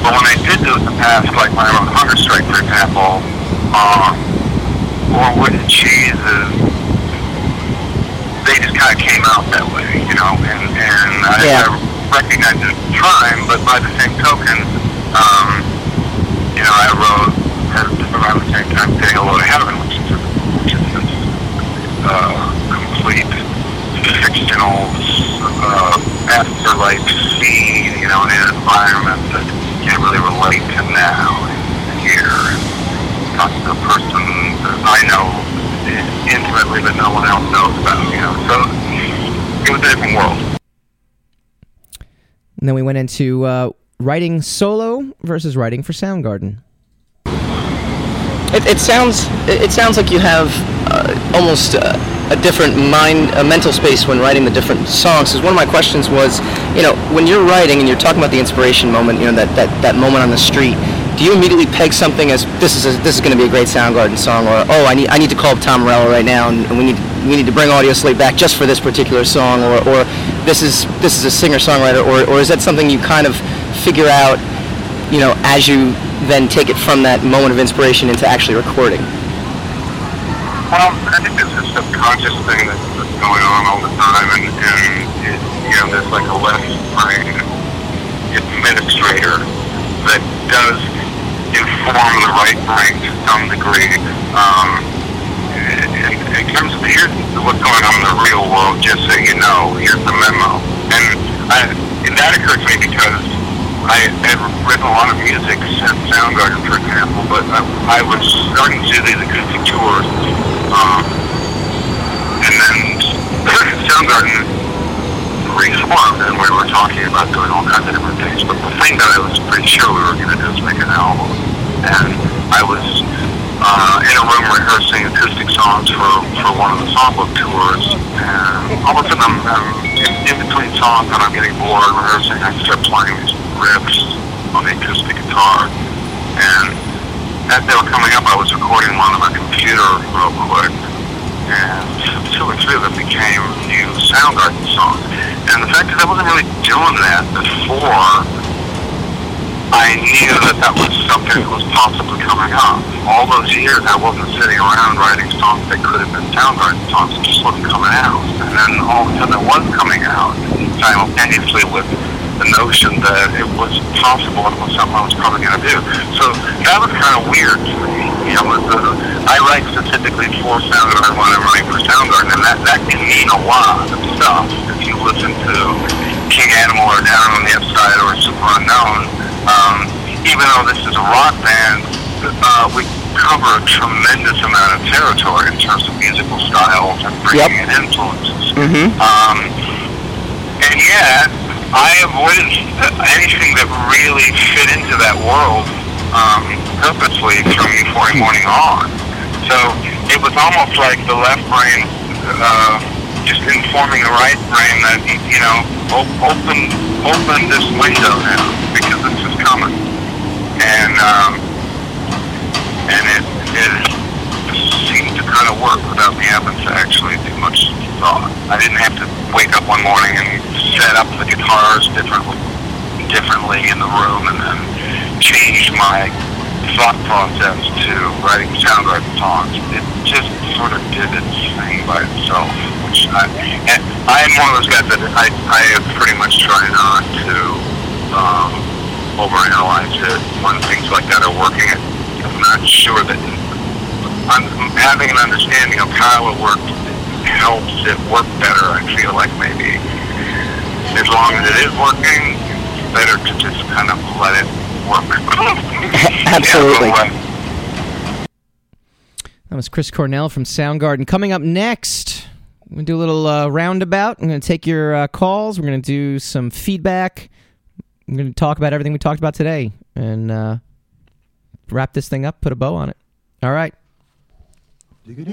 but when I did do it in the past, like my I wrote Hunger Strike, for example, um, or Wooden Jesus they just kind of came out that way, you know, and, and I, Yeah. I recognized it at the time, but by the same token, um, you know, I wrote at around the same time Getting a Load of Heaven, which is, which is this uh, complete fictional uh, afterlife scene, you know, in an environment that you can't really relate to now and here. And talking to a person that I know intimately but no one else knows about, you know. So it was a different world. And then we went into uh, writing solo versus writing for Soundgarden. It, it sounds it sounds like you have uh, almost uh, a different mind, a mental space when writing the different songs. Because one of my questions was, you know, when you're writing and you're talking about the inspiration moment, you know, that, that, that moment on the street, do you immediately peg something as this is a, this is going to be a great Soundgarden song, or oh, I need I need to call up Tom Morello right now, and, and we need we need to bring Audioslave back just for this particular song, or, or this is this is a singer songwriter, or, or is that something you kind of figure out, you know, as you then take it from that moment of inspiration into actually recording? Well, I think it's a subconscious thing that's, that's going on all the time, and, and it, you know, there's like a left brain administrator that does inform the right brain to some degree. Um, in, in terms of here's what's going on in the real world, just so you know, here's the memo. And I, that occurred to me because I had written a lot of music Soundgarden, for example, but I, I was starting to do these acoustic tours. Um, and then Soundgarden reformed, and we were talking about doing all kinds of different things. But the thing that I was pretty sure we were going to do is make an album. And I was uh, in a room rehearsing acoustic songs for, for one of the songbook tours. And all of a sudden, I'm, I'm in, in between songs, and I'm getting bored rehearsing. I start playing these riffs on the acoustic guitar. And as they were coming up, I was recording one on my computer real quick. And two or three of them became new Soundgarden songs. And the fact is, I wasn't really doing that before I knew that that was something that was possibly coming up. All those years, I wasn't sitting around writing songs that could have been Soundgarden songs. It just wasn't coming out. And then all of a sudden, it was coming out simultaneously with the notion that it was possible and it was something I was probably going to do. So that was kind of weird to me. You know, uh, I write specifically for Soundgarden when I'm writing for Soundgarden, and that, that can mean a lot of stuff. If you listen to King Animal or Down on the Upside or Super Unknown, um, even though this is a rock band, uh, we cover a tremendous amount of territory in terms of musical styles and bringing in influences. Mm-hmm. Um, and yet, I avoided anything that really fit into that world um, purposely from Euphoria Morning on. So it was almost like the left brain uh, just informing the right brain that you know open open this window now because this is coming, and um, and it it kind of work without me having to actually do much thought. I didn't have to wake up one morning and set up the guitars differently differently in the room and then change my thought process to writing soundwriting songs. It just sort of did its thing by itself. Which I, I am one of those guys that I, I pretty much try not to um, overanalyze it when things like that are working. I'm not sure that having an understanding of how it works helps it work better. I feel like maybe as long as it is working, it's better to just kind of let it work. Absolutely. Yeah, That was Chris Cornell from Soundgarden. Coming up next, we're going to do a little uh, roundabout. I'm going to take your uh, calls. We're going to do some feedback. I'm going to talk about everything we talked about today and uh, wrap this thing up, put a bow on it. All right. You're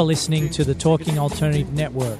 listening to the Talking Alternative Network.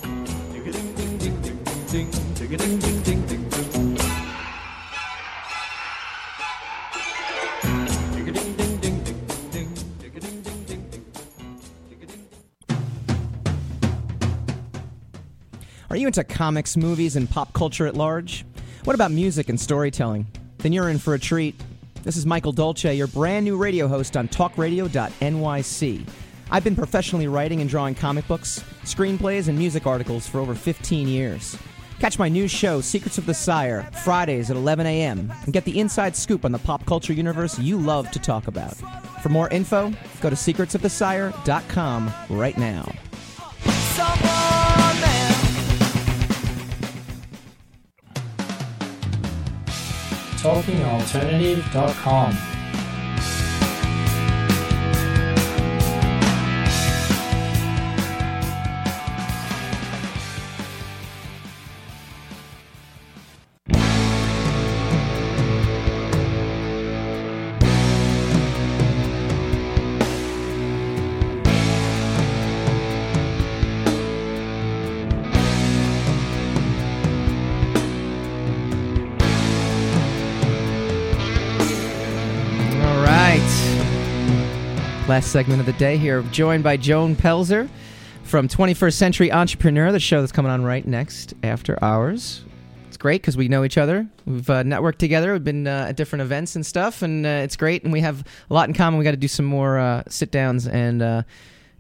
Are you into comics, movies, and pop culture at large? What about music and storytelling? Then you're in for a treat. This is Michael Dolce, your brand new radio host on talkradio.nyc. I've been professionally writing and drawing comic books, screenplays, and music articles for over 15 years. Catch my new show, Secrets of the Sire, Fridays at 11 a.m., and get the inside scoop on the pop culture universe you love to talk about. For more info, go to secretsofthesire.com right now. TalkingAlternative.com. Last segment of the day here, joined by Joan Pelzer from 21st Century Entrepreneur, the show that's coming on right next after hours. It's great because we know each other. We've uh, networked together. We've been uh, at different events and stuff, and uh, it's great. And we have a lot in common. We got to do some more uh, sit downs and uh,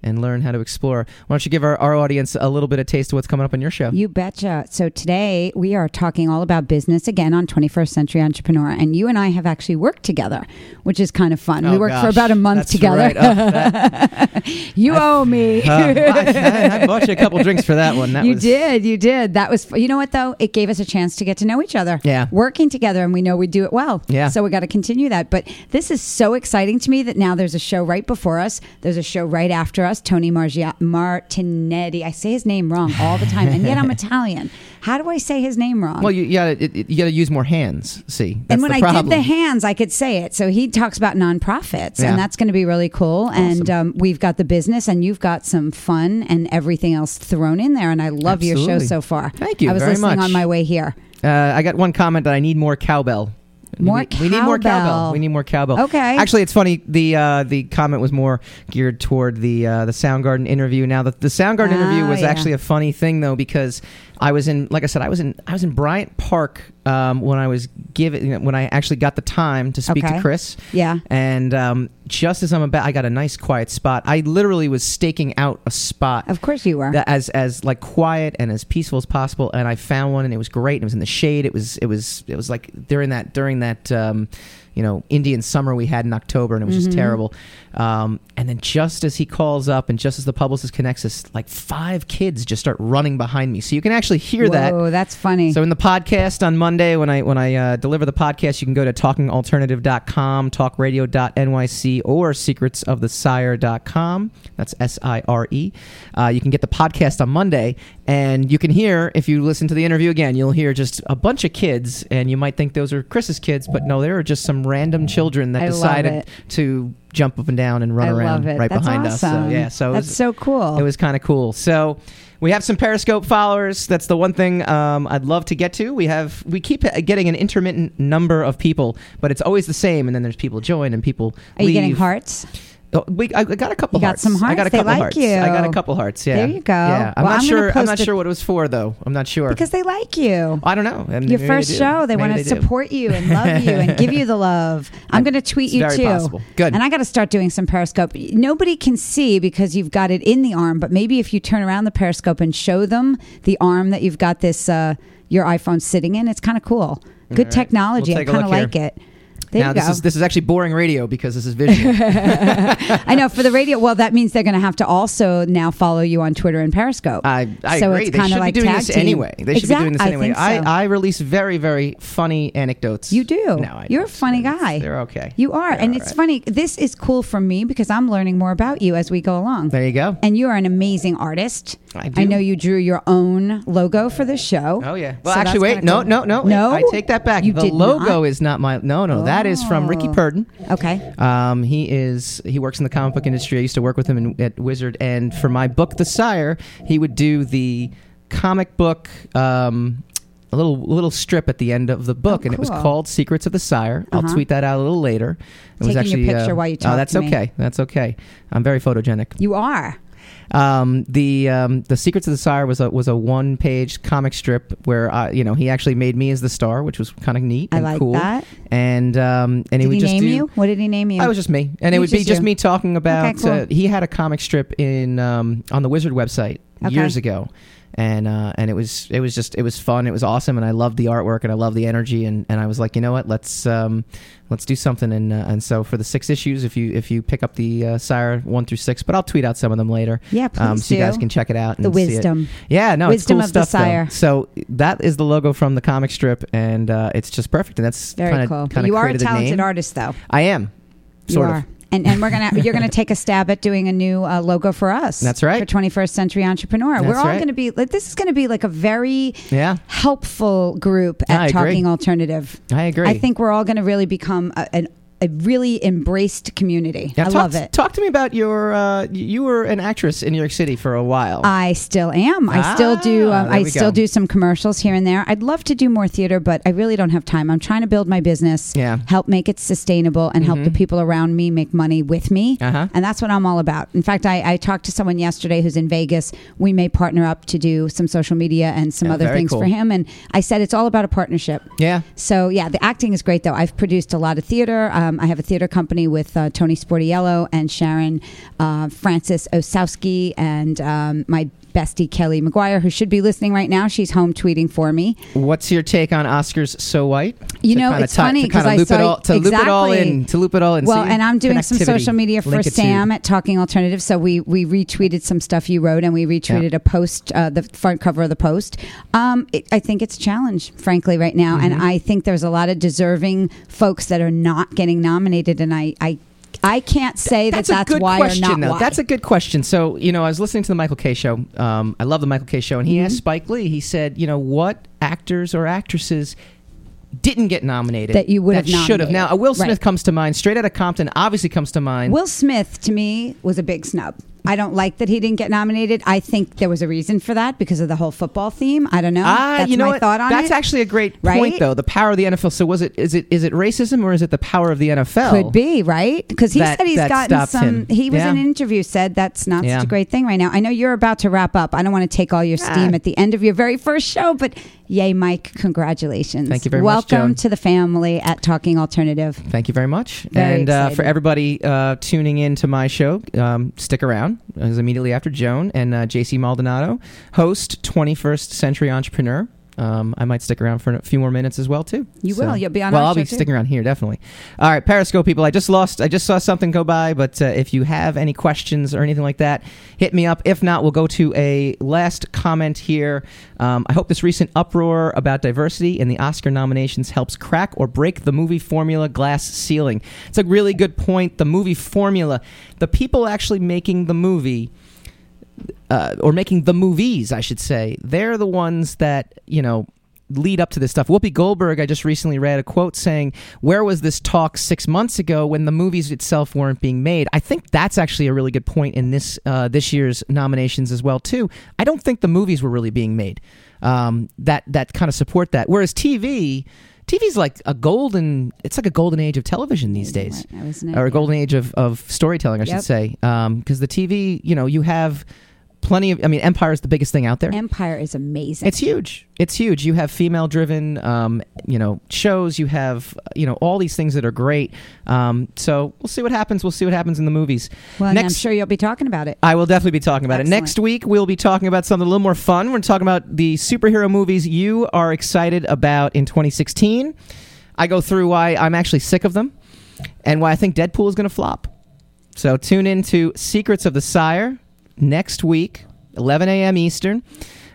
and learn how to explore. Why don't you give our, our audience a little bit of taste of what's coming up on your show? You betcha. So today we are talking all about business again on 21st Century Entrepreneur, and you and I have actually worked together, which is kind of fun. we Oh, worked for about a month That's together. right. Oh, that- you owe me. uh, I, I bought you a couple drinks for that one. That you was, did, you did. That was, you know what though? It gave us a chance to get to know each other. Yeah. working together, and we know we do it well. Yeah. So we got to continue that. But this is so exciting to me that now there's a show right before us. There's a show right after us. Tony Margia- Martinetti. I say his name wrong all the time, and yet I'm Italian. How do I say his name wrong? Well, you, you gotta it, it- you gotta use more hands. See, that's and when I did the hands, I could say it. So he talks about nonprofits, Yeah. and that's going to be really cool. And um, we've got the business, and you've got some fun and everything else thrown in there. And I love your show so far. Thank you I was listening much. on my way here. Uh, I got one comment that I need more cowbell. More we, we need more cowbell. We need more cowbell. Okay. Actually, it's funny. The uh, the comment was more geared toward the uh, the Soundgarden interview. Now, the, the Soundgarden interview was yeah. actually a funny thing though because I was in, like I said, I was in I was in Bryant Park um, when I was given you know, when I actually got the time to speak Okay. to Chris. Yeah. And um, just as I'm about, I got a nice quiet spot. I literally was staking out a spot Of course you were. that as as like quiet and as peaceful as possible and i found one and it was great it was in the shade it was it was it was like during that during that um you know indian summer we had in october and it was Mm-hmm. just terrible um and then just as he calls up and just as the publicist connects us like five kids just start running behind me so you can actually hear that Oh, that's funny. so in the podcast on Monday, when I when I uh, deliver the podcast, you can go to talkingalternative.com, talkradio.nyc, or secretsofthesire.com. That's S I R E. Uh, you can get the podcast on Monday, And you can hear, if you listen to the interview again, you'll hear just a bunch of kids, and you might think those are Chris's kids, but no, they were just some random children that I decided to jump up and down and run I around right That's behind us. So yeah, so it that's was- so cool. it was kind of cool. So we have some Periscope followers. That's the one thing um, I'd love to get to. We have we keep getting an intermittent number of people, but it's always the same. And then there's people join and people. Are you getting hearts? Oh, we, I I got a couple. You got hearts. some I got a hearts? They couple like hearts. you. I got a couple hearts. Yeah. There you go. Yeah. I'm Well, not I'm sure. I'm not sure what it was for though. I'm not sure. Because they like you. I don't know. And Your first do. show, they want to support you and love you and give you the love. I'm going to tweet you very too. possible. Good. And I got to start doing some Periscope. Nobody can see because you've got it in the arm, but maybe if you turn around the Periscope and show them the arm that you've got this uh, your iPhone sitting in, it's kind of cool. Good right. technology. We'll I kind of look here. like it. There now this go. is this is actually boring radio because this is visual. I know for the radio. Well, that means they're going to have to also now follow you on Twitter and Periscope. I, I so agree. It's they should like be doing this team. anyway. They should be doing this I anyway. think so. I, I release very, very funny anecdotes. You do. No, I You're a funny guy. They're okay. You are, They're and it's right. funny. This is cool for me because I'm learning more about you as we go along. There you go. And you are an amazing artist. I do. know you drew your own logo for the show. Oh yeah. Well, So actually, wait. No, no, no. No, I take that back. You the logo not? is not my. No, no. That is from Ricky Oh. Purden. Okay. Um, he is he works in the comic book industry. I used to work with him in, at Wizard, and for my book, The Sire, he would do the comic book. Um, a little little strip at the end of the book, Oh, and it was called "Secrets of the Sire." I'll Uh-huh. tweet that out a little later. It was Taking your actually picture uh, while you talk. Oh, that's okay. That's okay. I'm very photogenic. You are. Um, the um, the Secrets of the Sire was a was a one page comic strip where I, you know he actually made me as the star, which was kind of neat I and like cool. that. And um, and he Did would he just name do, you? What did he name you? I was just me, and it would be just just you. me talking about. cool. uh, he had a comic strip in um, on the Wizard website Okay. years ago, and uh, and it was it was just it was fun. It was awesome, and I loved the artwork and I loved the energy, and, and I was like, you know what, let's um, let's do something. And uh, and so for the six issues, if you if you pick up the uh, Sire one through six, but I'll tweet out some of them later. Yeah, um, please so you guys can check it out. And the see it. wisdom. Yeah, no, Wisdom it's cool of the stuff. though. Sire. So that is the logo from the comic strip, and uh, it's just perfect. And that's Very kinda, cool. Kinda you are a talented artist, though. I am, You sort are. of. And, and we're gonna you're gonna take a stab at doing a new uh, logo for us. That's right. For 21st Century Entrepreneur, we're That's all right. gonna be like this is gonna be like a very Yeah, helpful group I at agree. Talking Alternative. I agree. I think we're all gonna really become a, an, a really embraced community. Now, I talk, love it. Talk to me about your. Uh, you were an actress in New York City for a while. I still am. I still do. Ah, Um, I still go. do some commercials here and there. I'd love to do more theater, but I really don't have time. I'm trying to build my business, Yeah. Mm-hmm. help make it sustainable, and help the people around me make money with me. Uh-huh. And that's what I'm all about. In fact, I, I talked to someone yesterday who's in Vegas. We may partner up to do some social media and some Yeah, other things cool. for him. And I said it's all about a partnership. yeah. So yeah, the acting is great though. I've produced a lot of theater. Um, I have a theater company with uh, Tony Sportiello and Sharon uh, Francis Osowski and um, my bestie Kelly McGuire, who should be listening right now. She's home tweeting for me. What's your take on Oscars So White? You To know, it's tie- funny because I loop saw it all to loop it all in to loop it all in. Well, and I'm doing some social media for Sam at Talking Alternative. So we we retweeted some stuff you wrote, and we retweeted a post, uh, the front cover of the post. Um, it, I think it's a challenge, frankly, right now, Mm-hmm. and I think there's a lot of deserving folks that are not getting nominated, and I I. I can't say that That's that's a good why question, or not though. why. That's a good question. So, you know, I was listening to the Michael Kay show. Um, I love the Michael Kay show, and he Mm-hmm. asked Spike Lee. He said, you know, what actors or actresses didn't get nominated That you would have should have. Now, nominated. Will Smith Right. comes to mind. Straight out of Compton obviously comes to mind. Will Smith to me was a big snub. I don't like that he didn't get nominated. I think there was a reason for that because of the whole football theme. I don't know. Ah, That's you know my what? thought on That's it. actually a great Right? point, though. The power of the NFL. So, was it is it is it racism or is it the power of the NFL? Could be right because he That- said he's gotten some. him. He was Yeah. in an interview said that's not Yeah. such a great thing right now. I know you're about to wrap up. I don't want to take all your steam Ah. at the end of your very first show, but yay, Mike! Congratulations. Thank you very much, Welcome to the family at Talking Alternative. Thank you very much. Very and uh, for everybody uh, tuning in to my show, um, stick around. It was immediately after Joan and uh, JC Maldonado, host 21st Century Entrepreneur. Um, I might stick around for a few more minutes as well too. You will. You'll be on Well, I'll be too. sticking around here definitely. All right, Periscope people. I just lost. I just saw something go by, but uh, if you have any questions or anything like that, hit me up. If not, we'll go to a last comment here. Um, I hope this recent uproar about diversity in the Oscar nominations helps crack or break the movie formula glass ceiling. It's a really good point. The movie formula, the people actually making the movie uh, or making the movies, I should say, they're the ones that you know lead up to this stuff. Whoopi Goldberg, I just recently read a quote saying, "Where was this talk six months ago when the movies itself weren't being made?" I think that's actually a really good point in this uh, this year's nominations as well too. I don't think the movies were really being made um, that that kind of support that. Whereas TV. TV's like a golden. It's like a golden age of television these days, Right, isn't it? or a golden age of, of storytelling, I Yep. should say. Because the TV, you know, you have plenty of. I mean, Empire is the biggest thing out there. Empire is amazing. It's huge. It's huge. You have female driven, um, you know, shows. You have, you know, all these things that are great. Um, so we'll see what happens. We'll see what happens in the movies. well, and I'm Next- sure you'll be talking about it. I will definitely be talking about Excellent. it. Next week, we'll be talking about something a little more fun. We're talking about the superhero movies you are excited about in 2016. I go through why I'm actually sick of them and why I think Deadpool is going to flop. So tune in to Secrets of the Sire next week, 11 a.m. Eastern.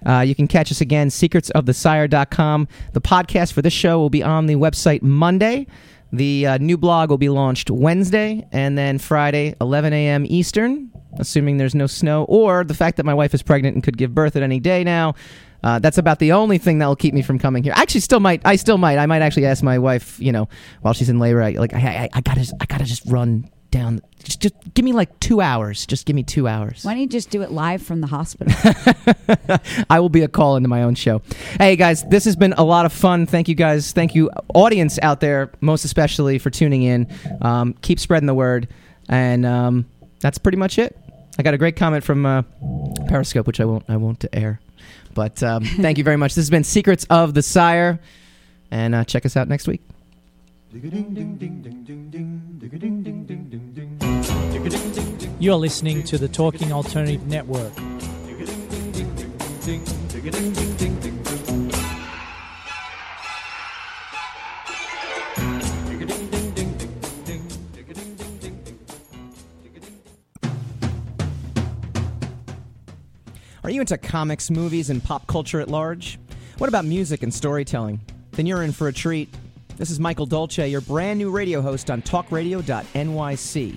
Uh, you can catch us again, secretsofthesire.com. The podcast for this show will be on the website Monday. The uh, new blog will be launched Wednesday, and then Friday, 11 a.m. Eastern, assuming there's no snow, or the fact that my wife is pregnant and could give birth at any day now. Uh, that's about the only thing that will keep me from coming here. Actually still might. I still might. I might actually ask my wife. You know, while she's in labor, I, like I, I, I gotta, I gotta just run down. Just, just give me like two hours. Just give me two hours. Why don't you just do it live from the hospital? I will be a call into my own show. Hey guys, this has been a lot of fun. Thank you guys. Thank you, audience out there, most especially for tuning in. Um, keep spreading the word, and um, that's pretty much it. I got a great comment from uh, Periscope, which I won't I won't air, but um, thank you very much. This has been Secrets of the Sire, and uh, check us out next week. You're listening to the Talking Alternative Network. Are you into comics, movies, and pop culture at large? What about music and storytelling? Then you're in for a treat. This is Michael Dolce, your brand new radio host on talkradio.nyc.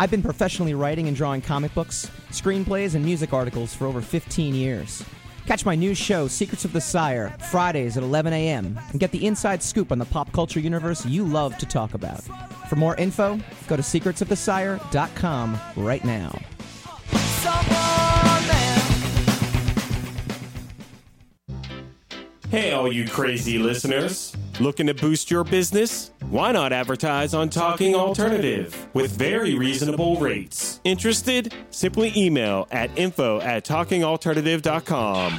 I've been professionally writing and drawing comic books, screenplays, and music articles for over 15 years. Catch my new show, Secrets of the Sire, Fridays at 11 a.m., and get the inside scoop on the pop culture universe you love to talk about. For more info, go to secretsofthesire.com right now. Hey, all you crazy listeners. Looking to boost your business? Why not advertise on Talking Alternative with very reasonable rates? Interested? Simply email at info at talkingalternative.com.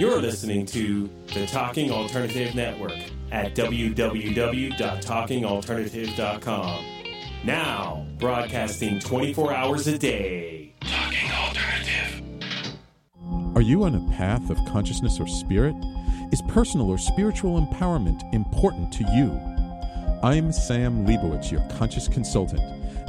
You're listening to the Talking Alternative Network at www.talkingalternative.com. Now, broadcasting 24 hours a day. Talking Alternative. Are you on a path of consciousness or spirit? Is personal or spiritual empowerment important to you? I'm Sam Leibowitz, your conscious consultant,